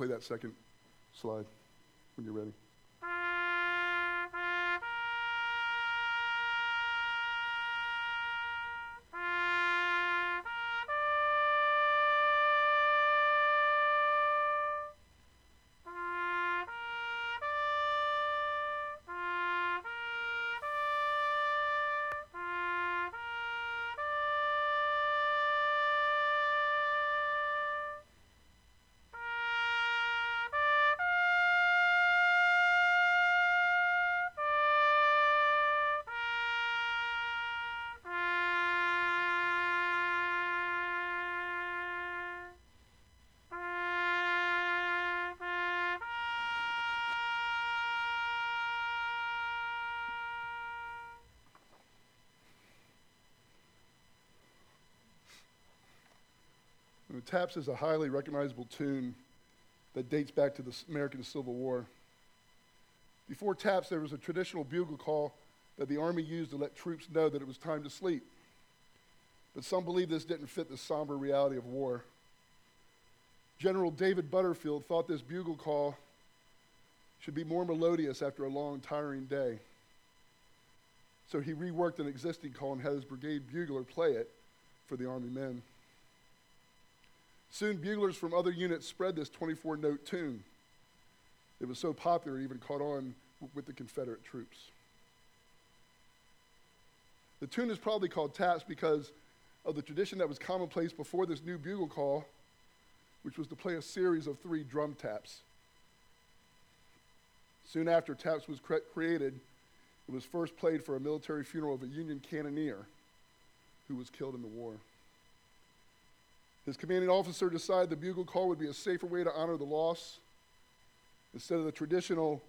play that second slide when you're ready. And the Taps is a highly recognizable tune that dates back to the American Civil War. Before Taps, there was a traditional bugle call that the Army used to let troops know that it was time to sleep. But some believe this didn't fit the somber reality of war. General David Butterfield thought this bugle call should be more melodious after a long, tiring day. So he reworked an existing call and had his brigade bugler play it for the Army men. Soon, buglers from other units spread this 24 note tune. It was so popular, it even caught on with the Confederate troops. The tune is probably called taps because of the tradition that was commonplace before this new bugle call, which was to play a series of three drum taps. Soon after taps was cre- created, it was first played for a military funeral of a Union cannoneer who was killed in the war. His commanding officer decided the bugle call would be a safer way to honor the loss instead of the traditional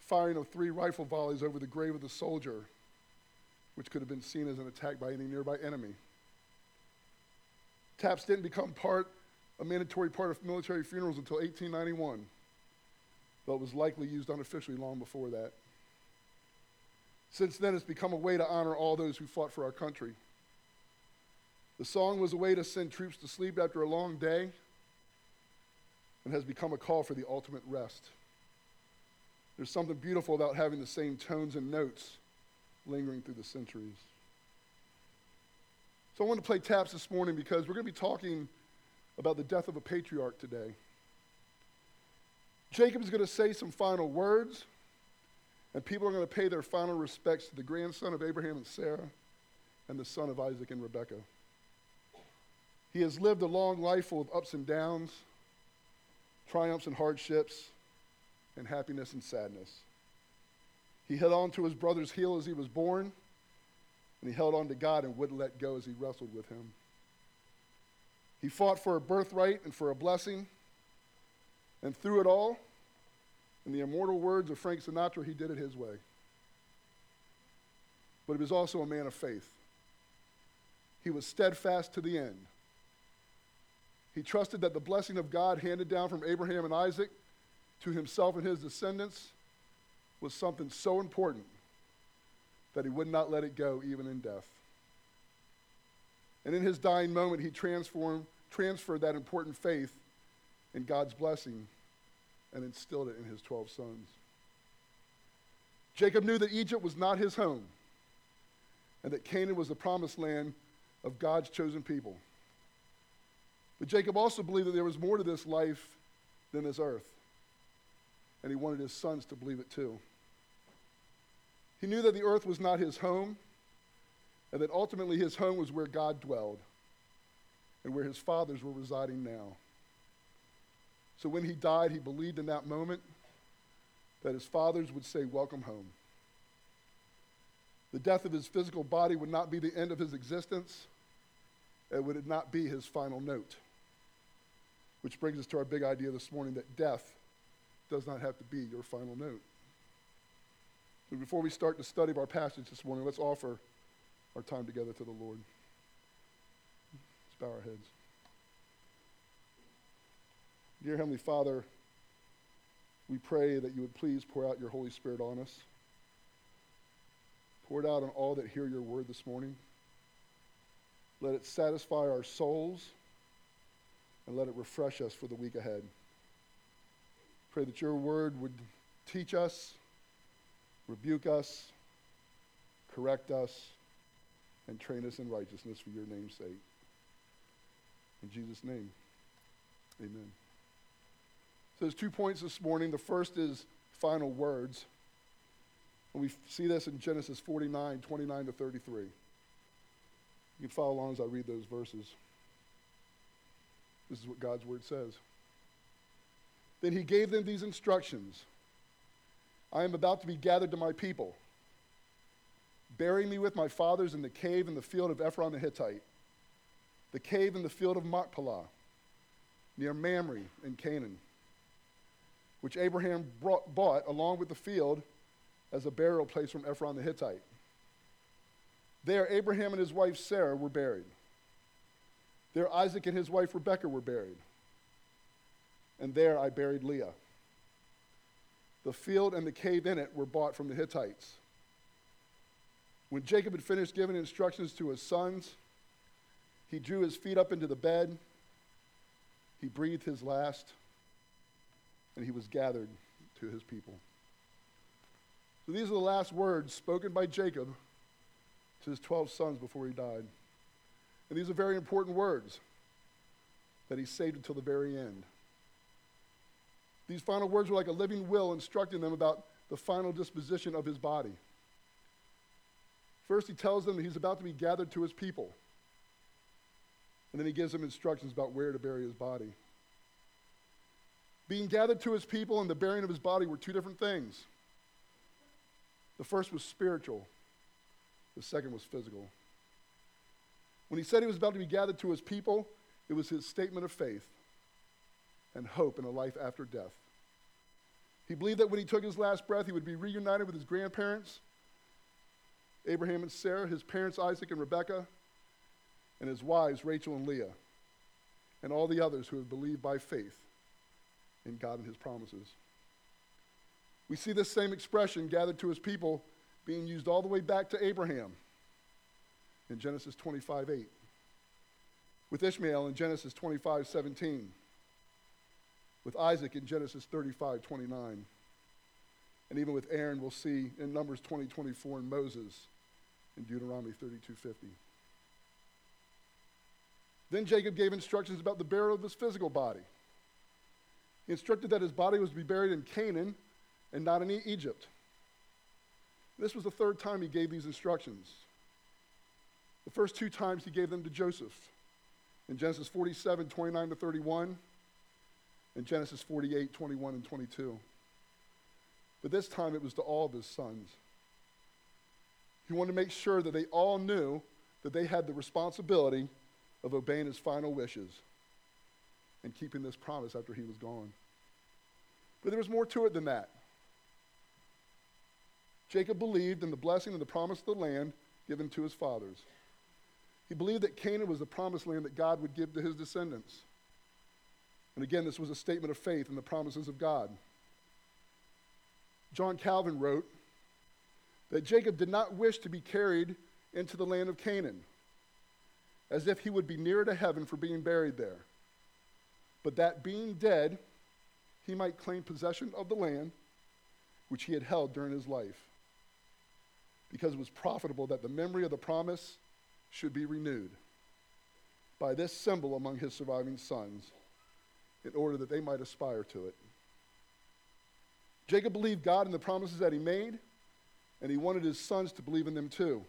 firing of three rifle volleys over the grave of the soldier, which could have been seen as an attack by any nearby enemy. Taps didn't become part, a mandatory part of military funerals until 1891, but was likely used unofficially long before that. Since then, it's become a way to honor all those who fought for our country. The song was a way to send troops to sleep after a long day and has become a call for the ultimate rest. There's something beautiful about having the same tones and notes lingering through the centuries. So I want to play taps this morning because we're going to be talking about the death of a patriarch today. Jacob is going to say some final words, and people are going to pay their final respects to the grandson of Abraham and Sarah and the son of Isaac and Rebekah. He has lived a long life full of ups and downs, triumphs and hardships, and happiness and sadness. He held on to his brother's heel as he was born, and he held on to God and wouldn't let go as he wrestled with him. He fought for a birthright and for a blessing, and through it all, in the immortal words of Frank Sinatra, he did it his way. But he was also a man of faith. He was steadfast to the end. He trusted that the blessing of God handed down from Abraham and Isaac to himself and his descendants was something so important that he would not let it go even in death. And in his dying moment, he transformed, transferred that important faith in God's blessing and instilled it in his 12 sons. Jacob knew that Egypt was not his home and that Canaan was the promised land of God's chosen people. But Jacob also believed that there was more to this life than this earth. And he wanted his sons to believe it too. He knew that the earth was not his home, and that ultimately his home was where God dwelled and where his fathers were residing now. So when he died, he believed in that moment that his fathers would say, Welcome home. The death of his physical body would not be the end of his existence, it would not be his final note. Which brings us to our big idea this morning that death does not have to be your final note. So before we start the study of our passage this morning, let's offer our time together to the Lord. Let's bow our heads. Dear Heavenly Father, we pray that you would please pour out your Holy Spirit on us. Pour it out on all that hear your word this morning. Let it satisfy our souls and let it refresh us for the week ahead. Pray that your word would teach us, rebuke us, correct us, and train us in righteousness for your name's sake. In Jesus' name, amen. So there's two points this morning. The first is final words. And we see this in Genesis 49, 29 to 33. You can follow along as I read those verses. This is what God's word says. Then he gave them these instructions I am about to be gathered to my people. Bury me with my fathers in the cave in the field of Ephron the Hittite, the cave in the field of Machpelah, near Mamre in Canaan, which Abraham brought, bought along with the field as a burial place from Ephron the Hittite. There, Abraham and his wife Sarah were buried. There, Isaac and his wife Rebekah were buried and there I buried Leah. The field and the cave in it were bought from the Hittites. When Jacob had finished giving instructions to his sons, he drew his feet up into the bed, he breathed his last, and he was gathered to his people. So these are the last words spoken by Jacob to his 12 sons before he died. And these are very important words that he saved until the very end. These final words were like a living will instructing them about the final disposition of his body. First, he tells them that he's about to be gathered to his people. And then he gives them instructions about where to bury his body. Being gathered to his people and the burying of his body were two different things. The first was spiritual, the second was physical. When he said he was about to be gathered to his people, it was his statement of faith and hope in a life after death. He believed that when he took his last breath, he would be reunited with his grandparents, Abraham and Sarah, his parents, Isaac and Rebekah, and his wives, Rachel and Leah, and all the others who have believed by faith in God and his promises. We see this same expression gathered to his people being used all the way back to Abraham in Genesis 25 8, with Ishmael in Genesis 25 17 with Isaac in Genesis 35, 29. And even with Aaron, we'll see in Numbers 20, 24, and Moses in Deuteronomy 32, 50. Then Jacob gave instructions about the burial of his physical body. He instructed that his body was to be buried in Canaan and not in Egypt. This was the third time he gave these instructions. The first two times he gave them to Joseph in Genesis 47, 29 to 31, and Genesis 48, 21, and 22. But this time it was to all of his sons. He wanted to make sure that they all knew that they had the responsibility of obeying his final wishes and keeping this promise after he was gone. But there was more to it than that. Jacob believed in the blessing and the promise of the land given to his fathers. He believed that Canaan was the promised land that God would give to his descendants. And again, this was a statement of faith in the promises of God. John Calvin wrote that Jacob did not wish to be carried into the land of Canaan, as if he would be nearer to heaven for being buried there, but that being dead, he might claim possession of the land which he had held during his life, because it was profitable that the memory of the promise should be renewed by this symbol among his surviving sons in order that they might aspire to it. Jacob believed God in the promises that he made, and he wanted his sons to believe in them too.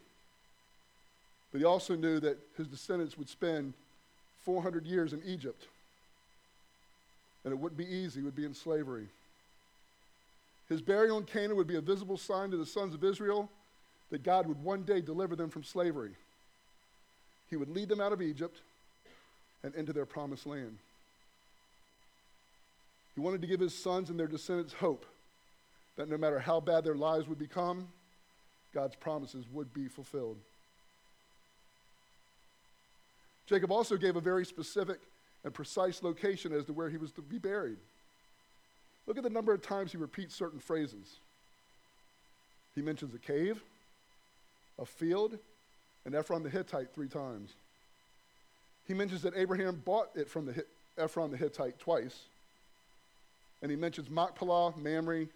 But he also knew that his descendants would spend 400 years in Egypt, and it wouldn't be easy, would be in slavery. His burial in Canaan would be a visible sign to the sons of Israel that God would one day deliver them from slavery. He would lead them out of Egypt and into their promised land. He wanted to give his sons and their descendants hope that no matter how bad their lives would become, God's promises would be fulfilled. Jacob also gave a very specific and precise location as to where he was to be buried. Look at the number of times he repeats certain phrases. He mentions a cave, a field, and Ephron the Hittite three times. He mentions that Abraham bought it from the Ephron the Hittite twice And he mentions Machpelah, Mamre,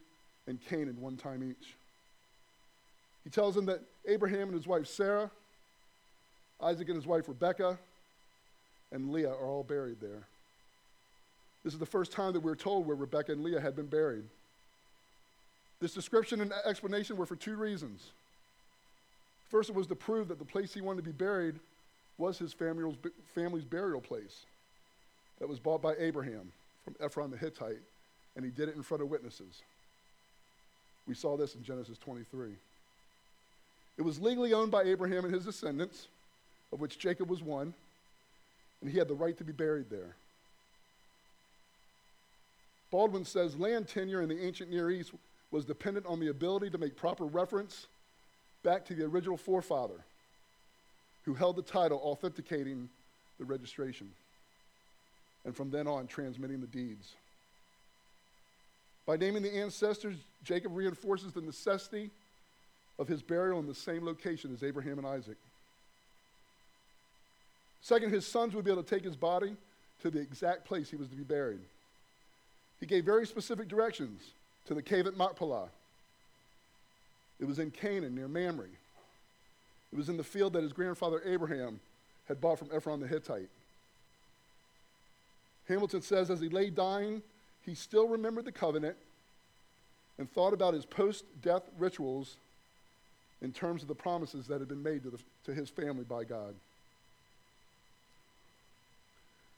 and Canaan one time each. He tells them that Abraham and his wife Sarah, Isaac and his wife Rebekah, and Leah are all buried there. This is the first time that we're told where Rebekah and Leah had been buried. This description and explanation were for two reasons. First, it was to prove that the place he wanted to be buried was his family's burial place that was bought by Abraham from Ephron the Hittite, and he did it in front of witnesses. We saw this in Genesis 23. It was legally owned by Abraham and his descendants, of which Jacob was one, and he had the right to be buried there. Baldwin says land tenure in the ancient Near East was dependent on the ability to make proper reference back to the original forefather who held the title authenticating the registration, and from then on transmitting the deeds. By naming the ancestors, Jacob reinforces the necessity of his burial in the same location as Abraham and Isaac. Second, his sons would be able to take his body to the exact place he was to be buried. He gave very specific directions to the cave at Machpelah. It was in Canaan near Mamre. It was in the field that his grandfather Abraham had bought from Ephron the Hittite. Hamilton says, as he lay dying, he still remembered the covenant and thought about his post death rituals in terms of the promises that had been made to, the, to his family by God.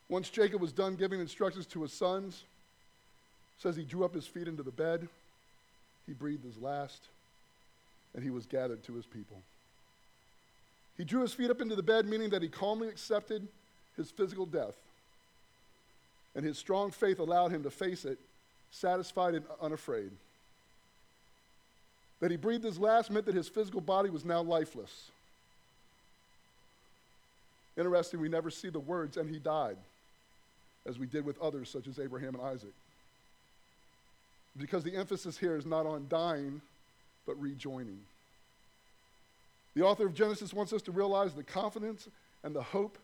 Once Jacob was done giving instructions to his sons, says he drew up his feet into the bed, he breathed his last, and he was gathered to his people. He drew his feet up into the bed, meaning that he calmly accepted his physical death. And his strong faith allowed him to face it, satisfied and unafraid. That he breathed his last meant that his physical body was now lifeless. Interesting, we never see the words, and he died, as we did with others such as Abraham and Isaac because the emphasis here is not on dying, but rejoining. The author of Genesis wants us to realize the confidence and the hope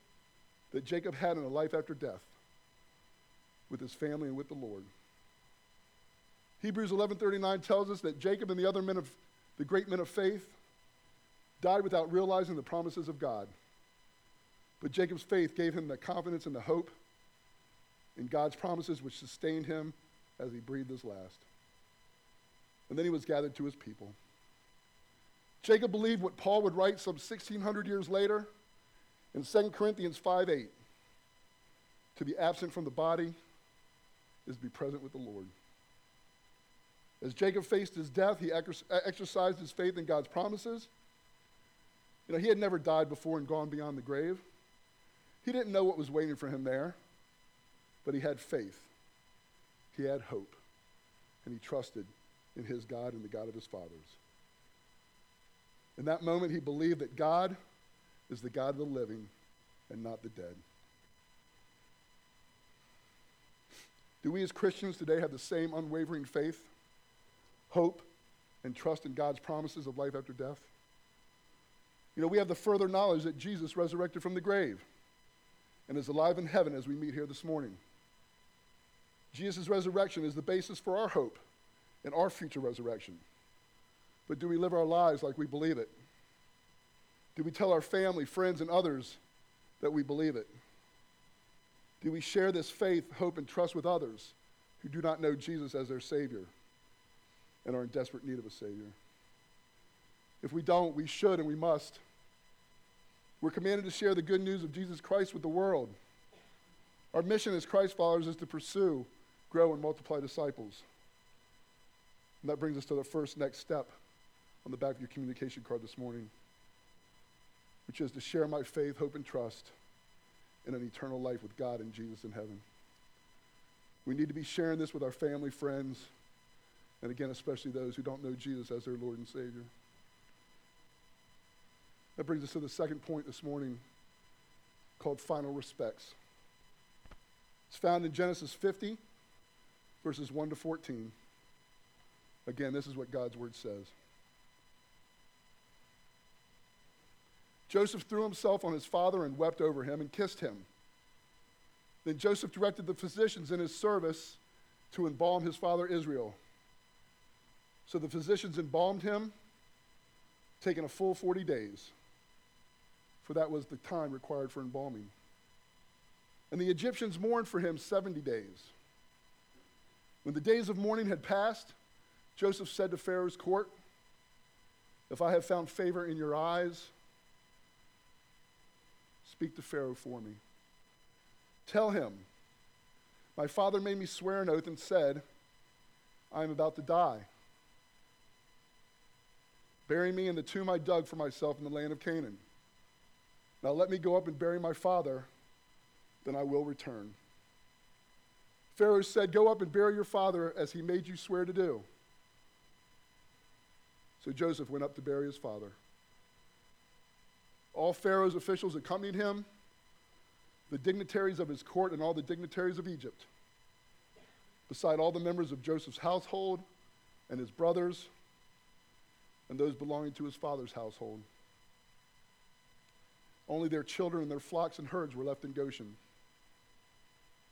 that Jacob had in a life after death with his family and with the Lord. Hebrews 11:39 tells us that Jacob and the other men of the great men of faith died without realizing the promises of God. But Jacob's faith gave him the confidence and the hope in God's promises which sustained him as he breathed his last. And then he was gathered to his people. Jacob believed what Paul would write some 1600 years later in 2 Corinthians 5 8. To be absent from the body is to be present with the Lord. As Jacob faced his death, he uh, exercised his faith in God's promises. You know, he had never died before and gone beyond the grave. He didn't know what was waiting for him there, but he had faith. He had hope, and he trusted in his God and the God of his fathers. In that moment, he believed that God is the God of the living and not the dead. Do we as Christians today have the same unwavering faith, hope, and trust in God's promises of life after death? You know, we have the further knowledge that Jesus resurrected from the grave and is alive in heaven as we meet here this morning. Jesus' resurrection is the basis for our hope and our future resurrection. But do we live our lives like we believe it? Do we tell our family, friends, and others that we believe it? Do we share this faith, hope, and trust with others who do not know Jesus as their Savior and are in desperate need of a Savior? If we don't, we should and we must. We're commanded to share the good news of Jesus Christ with the world. Our mission as Christ followers is to pursue grow and multiply disciples. And that brings us to the first next step on the back of your communication card this morning, which is to share my faith, hope, and trust in an eternal life with God and Jesus in heaven. We need to be sharing this with our family, friends, and again, especially those who don't know Jesus as their Lord and Savior. That brings us to the second point this morning called final respects. It's found in Genesis 50, verses 1 to 14. Again, this is what God's word says. Joseph threw himself on his father and wept over him and kissed him. Then Joseph directed the physicians in his service to embalm his father Israel. So the physicians embalmed him, taking a full 40 days, for that was the time required for embalming. And the Egyptians mourned for him 70 days. When the days of mourning had passed, Joseph said to Pharaoh's court, If I have found favor in your eyes, speak to Pharaoh for me. Tell him, My father made me swear an oath and said, I am about to die. Bury me in the tomb I dug for myself in the land of Canaan. Now let me go up and bury my father, then I will return. Pharaoh said, Go up and bury your father as he made you swear to do. So Joseph went up to bury his father. All Pharaoh's officials accompanied him, the dignitaries of his court, and all the dignitaries of Egypt, beside all the members of Joseph's household and his brothers and those belonging to his father's household. Only their children and their flocks and herds were left in Goshen.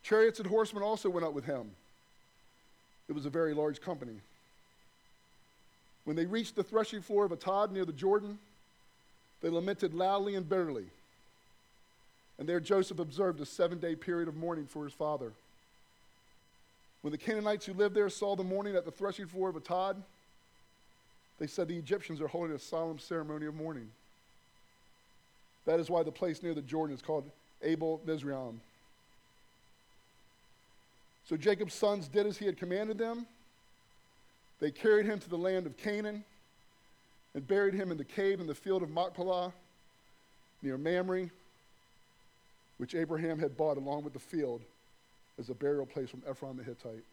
Chariots and horsemen also went up with him. It was a very large company. When they reached the threshing floor of Atad near the Jordan, they lamented loudly and bitterly. And there Joseph observed a seven day period of mourning for his father. When the Canaanites who lived there saw the mourning at the threshing floor of Atad, they said the Egyptians are holding a solemn ceremony of mourning. That is why the place near the Jordan is called Abel Mizraim. So Jacob's sons did as he had commanded them. They carried him to the land of Canaan and buried him in the cave in the field of Machpelah near Mamre, which Abraham had bought along with the field as a burial place from Ephron the Hittite.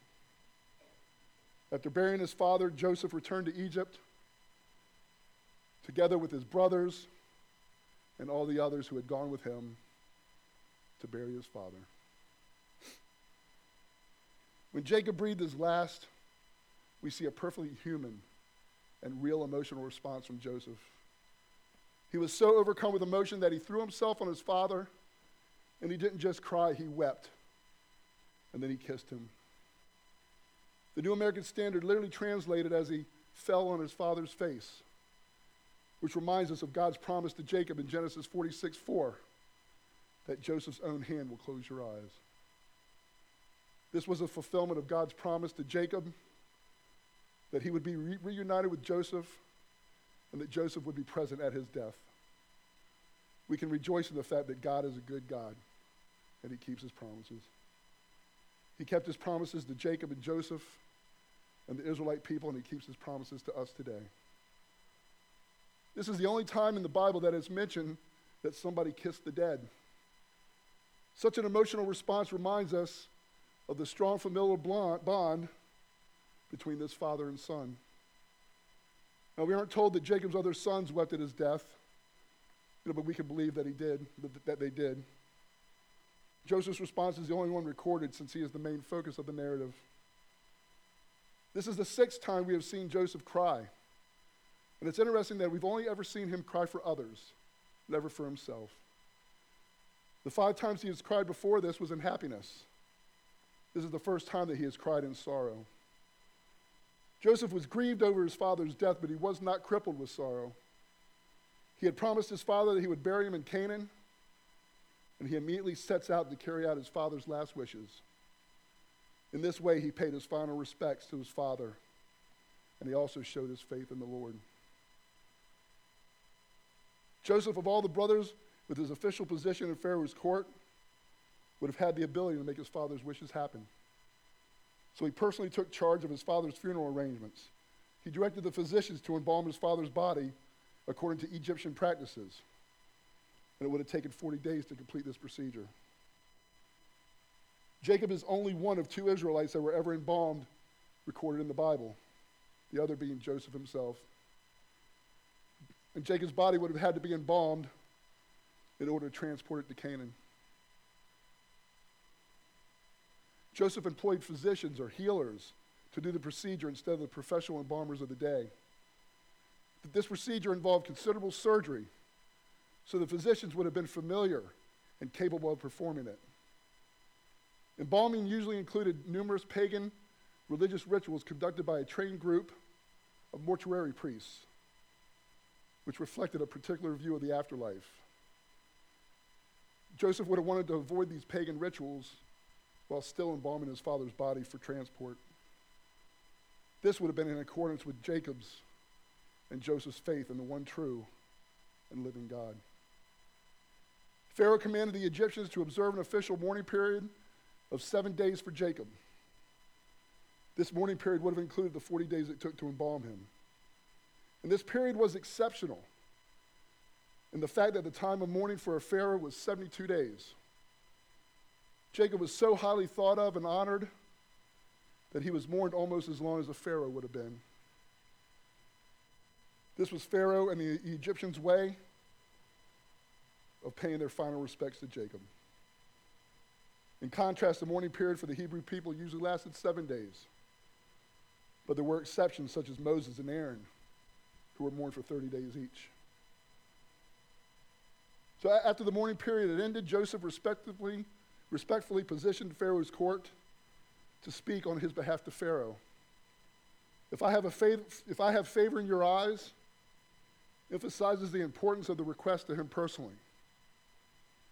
After burying his father, Joseph returned to Egypt together with his brothers and all the others who had gone with him to bury his father. When Jacob breathed his last, we see a perfectly human and real emotional response from Joseph. He was so overcome with emotion that he threw himself on his father, and he didn't just cry, he wept. And then he kissed him. The New American Standard literally translated as he fell on his father's face which reminds us of God's promise to Jacob in Genesis 46 4 that Joseph's own hand will close your eyes. This was a fulfillment of God's promise to Jacob that he would be re- reunited with Joseph and that Joseph would be present at his death. We can rejoice in the fact that God is a good God and he keeps his promises. He kept his promises to Jacob and Joseph and the Israelite people, and he keeps his promises to us today. This is the only time in the Bible that it's mentioned that somebody kissed the dead. Such an emotional response reminds us of the strong familial bond between this father and son. Now, we aren't told that Jacob's other sons wept at his death, you know, but we can believe that he did, that they did. Joseph's response is the only one recorded since he is the main focus of the narrative. This is the sixth time we have seen Joseph cry. And it's interesting that we've only ever seen him cry for others, never for himself. The five times he has cried before this was in happiness. This is the first time that he has cried in sorrow. Joseph was grieved over his father's death, but he was not crippled with sorrow. He had promised his father that he would bury him in Canaan, and he immediately sets out to carry out his father's last wishes. In this way, he paid his final respects to his father, and he also showed his faith in the Lord. Joseph, of all the brothers, with his official position in Pharaoh's court, would have had the ability to make his father's wishes happen. So he personally took charge of his father's funeral arrangements. He directed the physicians to embalm his father's body according to Egyptian practices. And it would have taken 40 days to complete this procedure. Jacob is only one of two Israelites that were ever embalmed recorded in the Bible, the other being Joseph himself. And Jacob's body would have had to be embalmed in order to transport it to Canaan. Joseph employed physicians or healers to do the procedure instead of the professional embalmers of the day. This procedure involved considerable surgery, so the physicians would have been familiar and capable of performing it. Embalming usually included numerous pagan religious rituals conducted by a trained group of mortuary priests, which reflected a particular view of the afterlife. Joseph would have wanted to avoid these pagan rituals while still embalming his father's body for transport. This would have been in accordance with Jacob's and Joseph's faith in the one true and living God. Pharaoh commanded the Egyptians to observe an official mourning period of seven days for Jacob. This mourning period would have included the 40 days it took to embalm him. And this period was exceptional in the fact that the time of mourning for a Pharaoh was 72 days. Jacob was so highly thought of and honored that he was mourned almost as long as a Pharaoh would have been. This was Pharaoh and the Egyptians' way of paying their final respects to Jacob. In contrast, the mourning period for the Hebrew people usually lasted seven days. But there were exceptions, such as Moses and Aaron, who were mourned for 30 days each. So after the mourning period had ended, Joseph respectfully, respectfully positioned Pharaoh's court to speak on his behalf to Pharaoh. If I have, a favor, if I have favor in your eyes, emphasizes the importance of the request to him personally.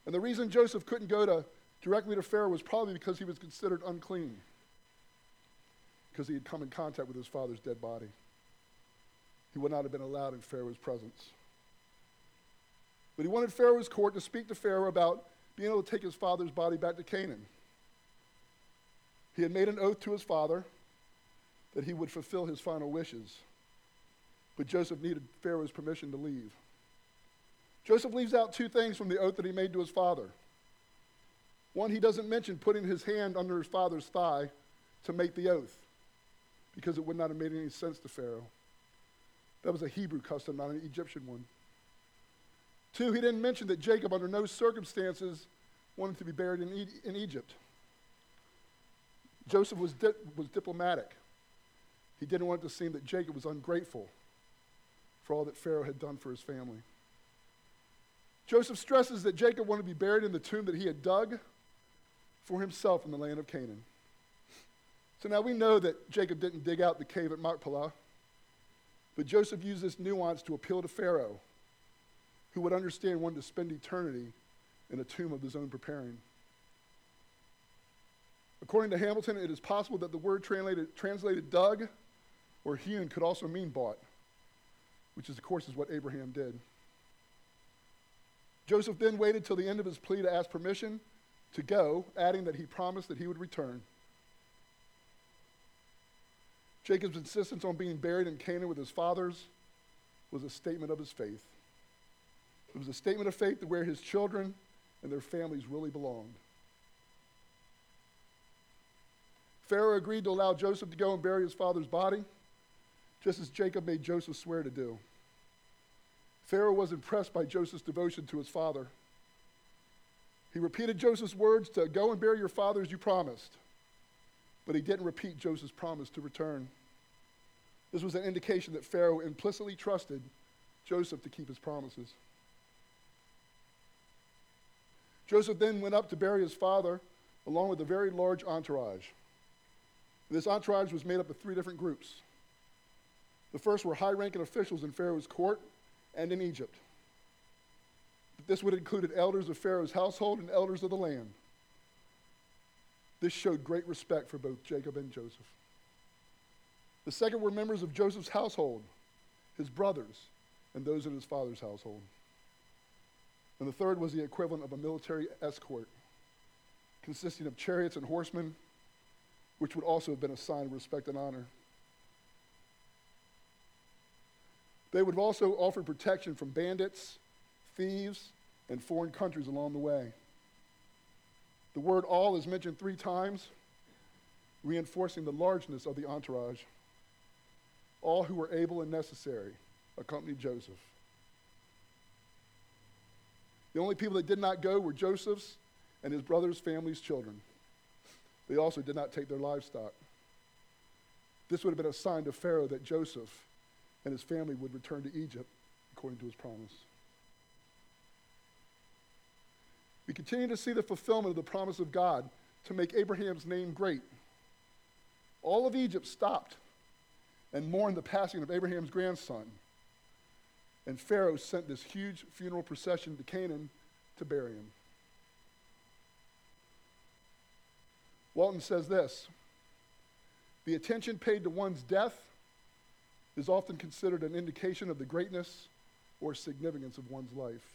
And the reason Joseph couldn't go to, directly to Pharaoh was probably because he was considered unclean, because he had come in contact with his father's dead body. He would not have been allowed in Pharaoh's presence. But he wanted Pharaoh's court to speak to Pharaoh about being able to take his father's body back to Canaan. He had made an oath to his father that he would fulfill his final wishes. But Joseph needed Pharaoh's permission to leave. Joseph leaves out two things from the oath that he made to his father. One, he doesn't mention putting his hand under his father's thigh to make the oath because it would not have made any sense to Pharaoh. That was a Hebrew custom, not an Egyptian one. Two, he didn't mention that Jacob, under no circumstances, wanted to be buried in, e- in Egypt. Joseph was, di- was diplomatic. He didn't want it to seem that Jacob was ungrateful for all that Pharaoh had done for his family. Joseph stresses that Jacob wanted to be buried in the tomb that he had dug for himself in the land of Canaan. So now we know that Jacob didn't dig out the cave at Machpelah, but Joseph used this nuance to appeal to Pharaoh, who would understand wanting to spend eternity in a tomb of his own preparing. According to Hamilton, it is possible that the word translated, translated dug or hewn could also mean bought, which is, of course, is what Abraham did. Joseph then waited till the end of his plea to ask permission to go, adding that he promised that he would return. Jacob's insistence on being buried in Canaan with his fathers was a statement of his faith. It was a statement of faith to where his children and their families really belonged. Pharaoh agreed to allow Joseph to go and bury his father's body, just as Jacob made Joseph swear to do. Pharaoh was impressed by Joseph's devotion to his father. He repeated Joseph's words to go and bury your father as you promised, but he didn't repeat Joseph's promise to return. This was an indication that Pharaoh implicitly trusted Joseph to keep his promises. Joseph then went up to bury his father along with a very large entourage. This entourage was made up of three different groups. The first were high ranking officials in Pharaoh's court and in Egypt. This would have included elders of Pharaoh's household and elders of the land. This showed great respect for both Jacob and Joseph. The second were members of Joseph's household, his brothers, and those in his father's household. And the third was the equivalent of a military escort, consisting of chariots and horsemen which would also have been a sign of respect and honor. They would have also offered protection from bandits, thieves, and foreign countries along the way. The word all is mentioned three times, reinforcing the largeness of the entourage. All who were able and necessary accompanied Joseph. The only people that did not go were Joseph's and his brother's family's children. They also did not take their livestock. This would have been a sign to Pharaoh that Joseph and his family would return to Egypt according to his promise. We continue to see the fulfillment of the promise of God to make Abraham's name great. all of Egypt stopped and mourned the passing of Abraham's grandson. And Pharaoh sent this huge funeral procession to Canaan to bury him. Walton says this The attention paid to one's death is often considered an indication of the greatness or significance of one's life.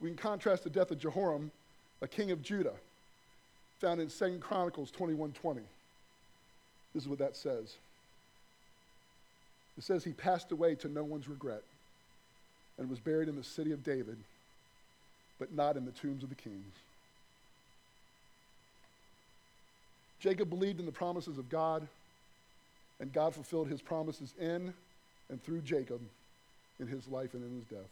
We can contrast the death of Jehoram, a king of Judah, found in 2 Chronicles 21:20. This is what that says. It says he passed away to no one's regret and was buried in the city of David, but not in the tombs of the kings. Jacob believed in the promises of God, and God fulfilled his promises in and through Jacob in his life and in his death.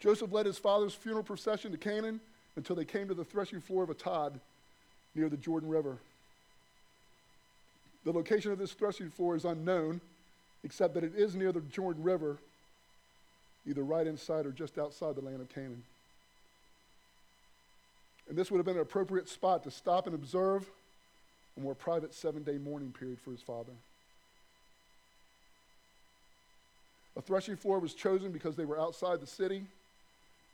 Joseph led his father's funeral procession to Canaan until they came to the threshing floor of Atad near the Jordan River. The location of this threshing floor is unknown, except that it is near the Jordan River, either right inside or just outside the land of Canaan. And this would have been an appropriate spot to stop and observe a more private seven day mourning period for his father. A threshing floor was chosen because they were outside the city,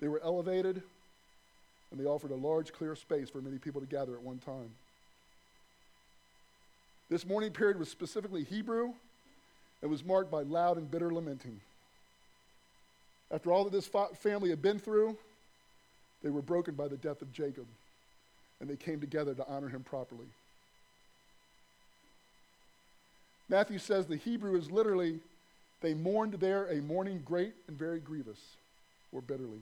they were elevated, and they offered a large, clear space for many people to gather at one time. This mourning period was specifically Hebrew and was marked by loud and bitter lamenting. After all that this family had been through, they were broken by the death of Jacob, and they came together to honor him properly. Matthew says the Hebrew is literally, they mourned there a mourning great and very grievous, or bitterly.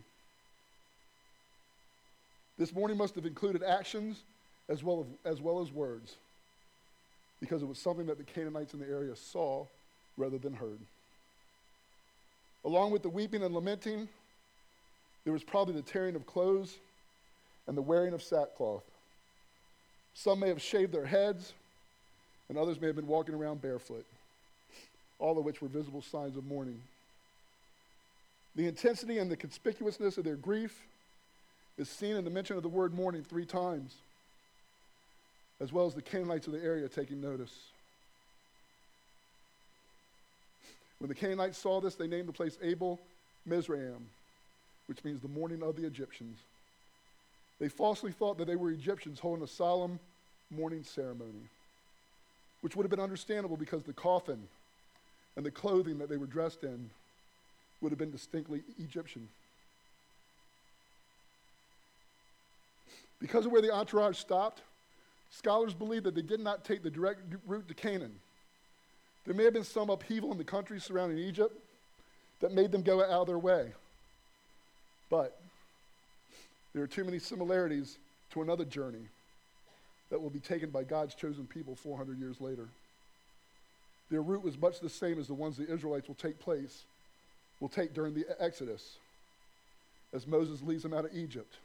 This mourning must have included actions as well as, as well as words, because it was something that the Canaanites in the area saw rather than heard. Along with the weeping and lamenting, there was probably the tearing of clothes and the wearing of sackcloth. Some may have shaved their heads, and others may have been walking around barefoot, all of which were visible signs of mourning. The intensity and the conspicuousness of their grief is seen in the mention of the word mourning three times, as well as the Canaanites of the area taking notice. When the Canaanites saw this, they named the place Abel Mizraim, which means the mourning of the Egyptians. They falsely thought that they were Egyptians holding a solemn mourning ceremony, which would have been understandable because the coffin and the clothing that they were dressed in would have been distinctly Egyptian. Because of where the entourage stopped, scholars believe that they did not take the direct route to Canaan. There may have been some upheaval in the country surrounding Egypt that made them go out of their way. But there are too many similarities to another journey that will be taken by God's chosen people 400 years later. Their route was much the same as the ones the Israelites will take place, will take during the Exodus, as Moses leads them out of Egypt.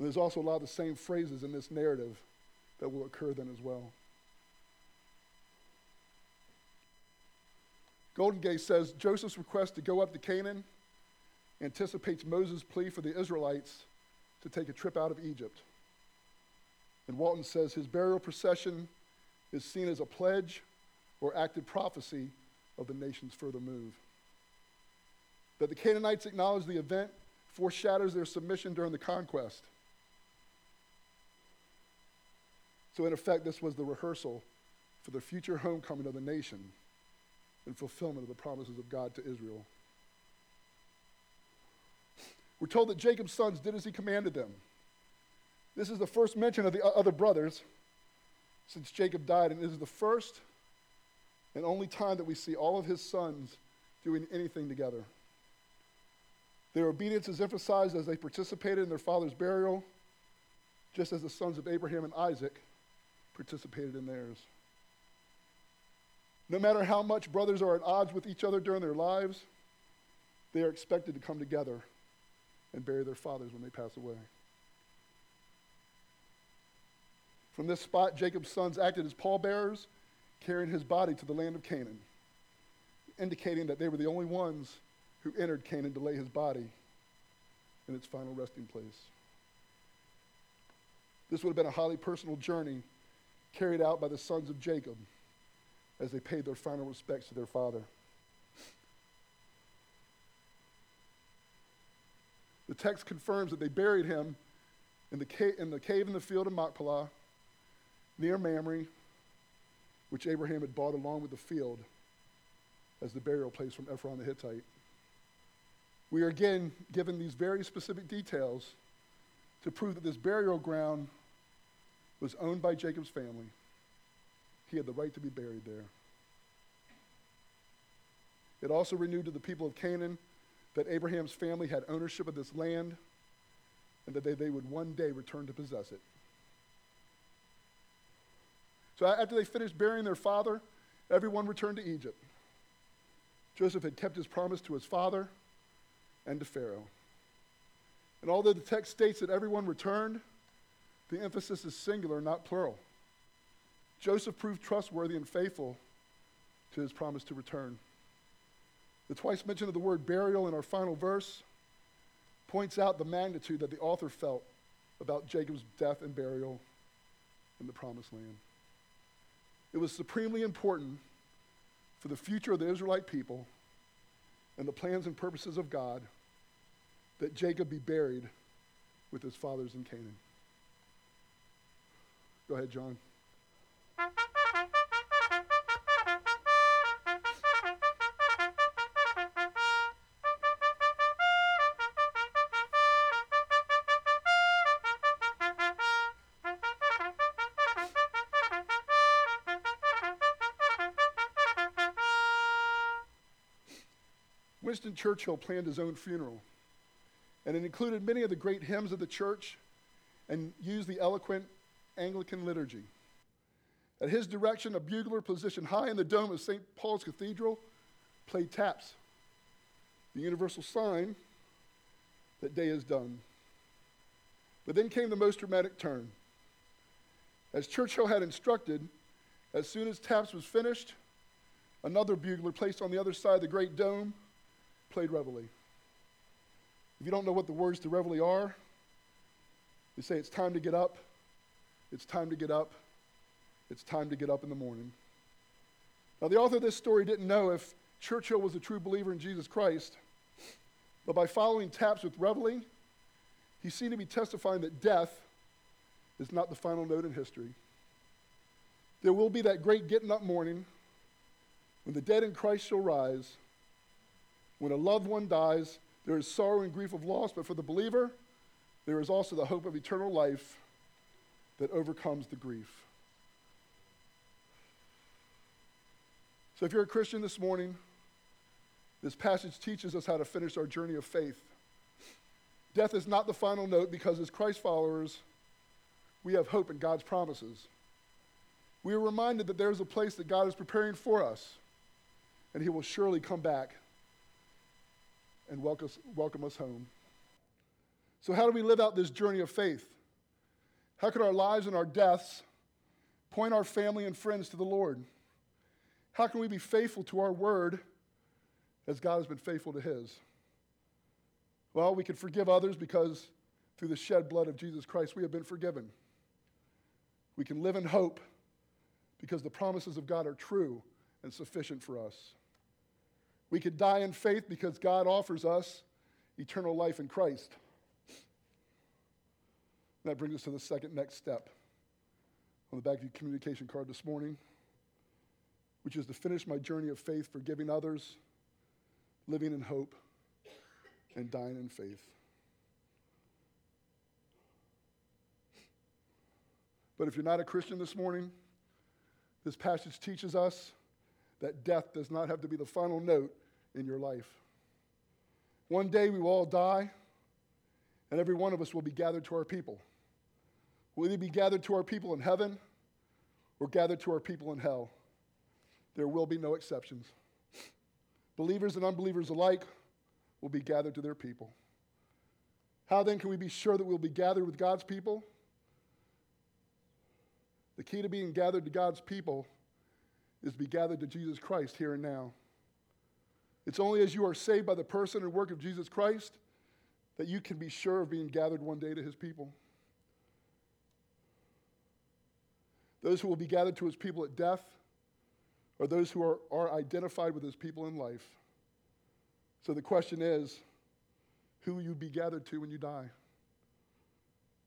And there's also a lot of the same phrases in this narrative that will occur then as well. Goldingay says Joseph's request to go up to Canaan anticipates Moses' plea for the Israelites to take a trip out of Egypt. And Walton says his burial procession is seen as a pledge or acted prophecy of the nation's further move. That the Canaanites acknowledge the event foreshadows their submission during the conquest. So, in effect, this was the rehearsal for the future homecoming of the nation and fulfillment of the promises of God to Israel. We're told that Jacob's sons did as he commanded them. This is the first mention of the other brothers since Jacob died, and it is the first and only time that we see all of his sons doing anything together. Their obedience is emphasized as they participated in their father's burial, just as the sons of Abraham and Isaac participated in theirs. No matter how much brothers are at odds with each other during their lives, they are expected to come together and bury their fathers when they pass away. From this spot, Jacob's sons acted as pallbearers, carrying his body to the land of Canaan, indicating that they were the only ones who entered Canaan to lay his body in its final resting place. This would have been a highly personal journey carried out by the sons of Jacob as they paid their final respects to their father. The text confirms that they buried him in the, cave in the cave in the field of Machpelah, near Mamre, which Abraham had bought along with the field as the burial place from Ephron the Hittite. We are again given these very specific details to prove that this burial ground was owned by Jacob's family. He had the right to be buried there. It also renewed to the people of Canaan that Abraham's family had ownership of this land and that they, they would one day return to possess it. So after they finished burying their father, everyone returned to Egypt. Joseph had kept his promise to his father and to Pharaoh. And although the text states that everyone returned, the emphasis is singular, not plural. Joseph proved trustworthy and faithful to his promise to return. The twice mention of the word burial in our final verse points out the magnitude that the author felt about Jacob's death and burial in the promised land. It was supremely important for the future of the Israelite people and the plans and purposes of God that Jacob be buried with his fathers in Canaan. Go ahead, John. Winston Churchill planned his own funeral, and it included many of the great hymns of the church and used the eloquent Anglican liturgy. At his direction, a bugler positioned high in the dome of St. Paul's Cathedral played taps, the universal sign that day is done. But then came the most dramatic turn. As Churchill had instructed, as soon as taps was finished, another bugler placed on the other side of the great dome played Reveille. If you don't know what the words to Reveille are, you say it's time to get up, it's time to get up, it's time to get up in the morning. Now, the author of this story didn't know if Churchill was a true believer in Jesus Christ, but by following taps with Reveille, he seemed to be testifying that death is not the final note in history. There will be that great getting up morning when the dead in Christ shall rise when a loved one dies, there is sorrow and grief of loss, but for the believer, there is also the hope of eternal life that overcomes the grief. So, if you're a Christian this morning, this passage teaches us how to finish our journey of faith. Death is not the final note because, as Christ followers, we have hope in God's promises. We are reminded that there is a place that God is preparing for us, and He will surely come back and welcome us, home. So, how do we live out this journey of faith? How could our lives and our deaths point our family and friends to the Lord? How can we be faithful to our word as God has been faithful to his? Well, we can forgive others because through the shed blood of Jesus Christ, we have been forgiven. We can live in hope because the promises of God are true and sufficient for us. We could die in faith because God offers us eternal life in Christ. That brings us to the second next step on the back of your communication card this morning, which is to finish my journey of faith, forgiving others, living in hope, and dying in faith. But if you're not a Christian this morning, this passage teaches us that death does not have to be the final note in your life. One day we will all die, and every one of us will be gathered to our people. Will either be gathered to our people in heaven or gathered to our people in hell. There will be no exceptions. Believers and unbelievers alike will be gathered to their people. How then can we be sure that we'll be gathered with God's people? The key to being gathered to God's people is to be gathered to Jesus Christ here and now. It's only as you are saved by the person and work of Jesus Christ that you can be sure of being gathered one day to his people. Those who will be gathered to his people at death, or those who are, are identified with his people in life. So the question is who will you be gathered to when you die?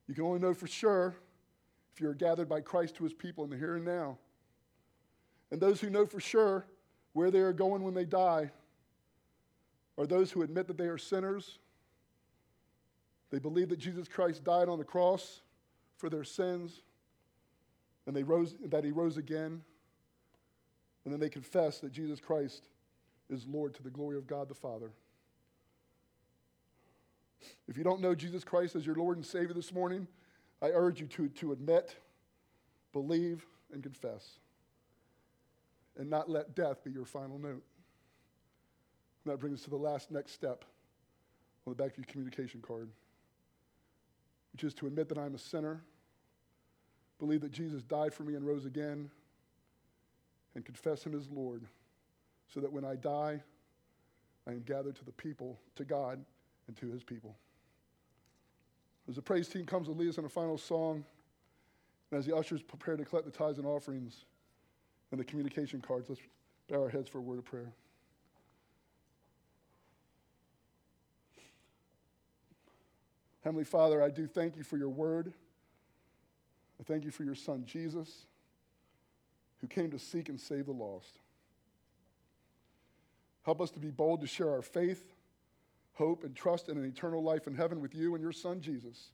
You can only know for sure if you're gathered by Christ to his people in the here and now. And those who know for sure where they are going when they die are those who admit that they are sinners. They believe that Jesus Christ died on the cross for their sins and they rose, that he rose again. And then they confess that Jesus Christ is Lord to the glory of God the Father. If you don't know Jesus Christ as your Lord and Savior this morning, I urge you to, to admit, believe, and confess. And not let death be your final note. And that brings us to the last next step on the back of your communication card, which is to admit that I'm a sinner, believe that Jesus died for me and rose again, and confess him as Lord, so that when I die, I am gathered to the people, to God, and to his people. As the praise team comes to lead us in a final song, and as the ushers prepare to collect the tithes and offerings and the communication cards, let's bow our heads for a word of prayer. Heavenly Father, I do thank you for your word. I thank you for your son, Jesus, who came to seek and save the lost. Help us to be bold to share our faith hope, and trust in an eternal life in heaven with you and your Son, Jesus.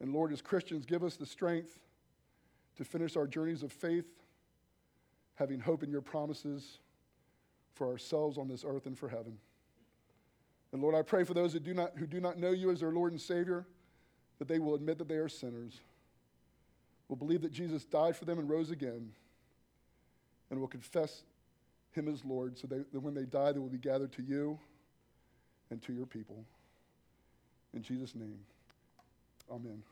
And Lord, as Christians, give us the strength to finish our journeys of faith, having hope in your promises for ourselves on this earth and for heaven. And Lord, I pray for those who do not, who do not know you as their Lord and Savior, that they will admit that they are sinners, will believe that Jesus died for them and rose again, and will confess him as Lord, so they, that when they die, they will be gathered to you and to your people. In Jesus' name, amen.